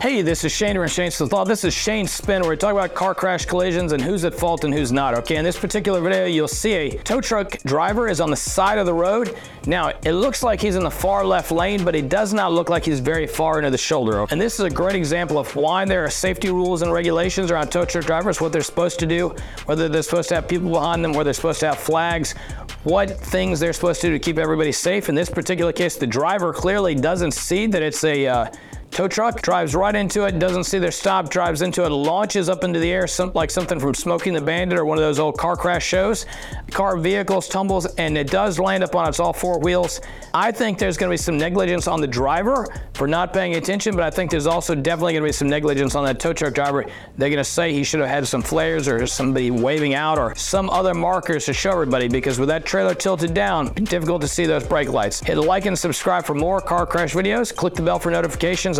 Hey, this is Shane and Shane's Thought. This is Shane's Spin, where we talk about car crash collisions and who's at fault and who's not. Okay, in this particular video, you'll see a tow truck driver is on the side of the road. Now, it looks like he's in the far left lane, but it does not look like he's very far into the shoulder. And this is a great example of why there are safety rules and regulations around tow truck drivers, what they're supposed to do, whether they're supposed to have people behind them, whether they're supposed to have flags, what things they're supposed to do to keep everybody safe. In this particular case, the driver clearly doesn't see that it's a uh, Tow truck drives right into it, doesn't see their stop, drives into it, launches up into the air, some, like something from Smokey and the Bandit or one of those old car crash shows. car vehicles tumbles and it does land up on its all four wheels. I think there's going to be some negligence on the driver for not paying attention, but I think there's also definitely going to be some negligence on that tow truck driver. They're going to say he should have had some flares or somebody waving out or some other markers to show everybody because with that trailer tilted down, difficult to see those brake lights. Hit like and subscribe for more car crash videos. Click the bell for notifications.